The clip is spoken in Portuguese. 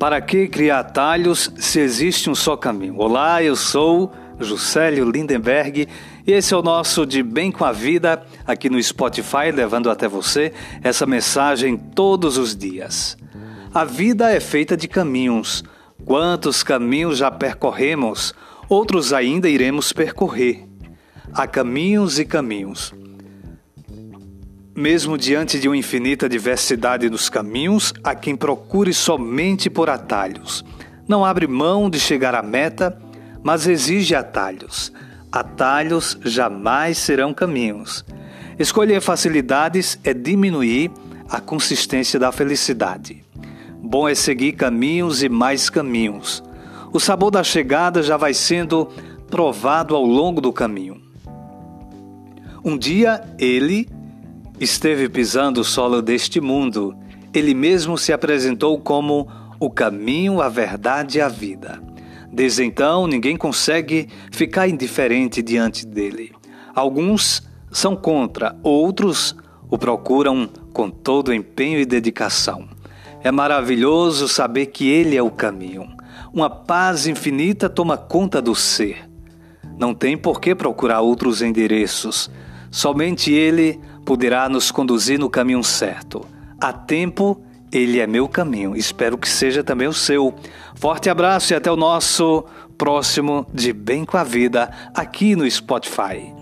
Para que criar atalhos se existe um só caminho? Olá, eu sou Juscelio Lindenberg e esse é o nosso De Bem com a Vida aqui no Spotify, levando até você essa mensagem todos os dias. A vida é feita de caminhos. Quantos caminhos já percorremos, outros ainda iremos percorrer. Há caminhos e caminhos. Mesmo diante de uma infinita diversidade dos caminhos, há quem procure somente por atalhos. Não abre mão de chegar à meta, mas exige atalhos. Atalhos jamais serão caminhos. Escolher facilidades é diminuir a consistência da felicidade. Bom é seguir caminhos e mais caminhos. O sabor da chegada já vai sendo provado ao longo do caminho. Um dia ele, esteve pisando o solo deste mundo, ele mesmo se apresentou como o caminho, a verdade e a vida. Desde então, ninguém consegue ficar indiferente diante dele. Alguns são contra, outros o procuram com todo empenho e dedicação. É maravilhoso saber que ele é o caminho. Uma paz infinita toma conta do ser. Não tem por que procurar outros endereços. Somente ele poderá nos conduzir no caminho certo. Há tempo, ele é meu caminho. Espero que seja também o seu. Forte abraço e até o nosso próximo De Bem com a Vida aqui no Spotify.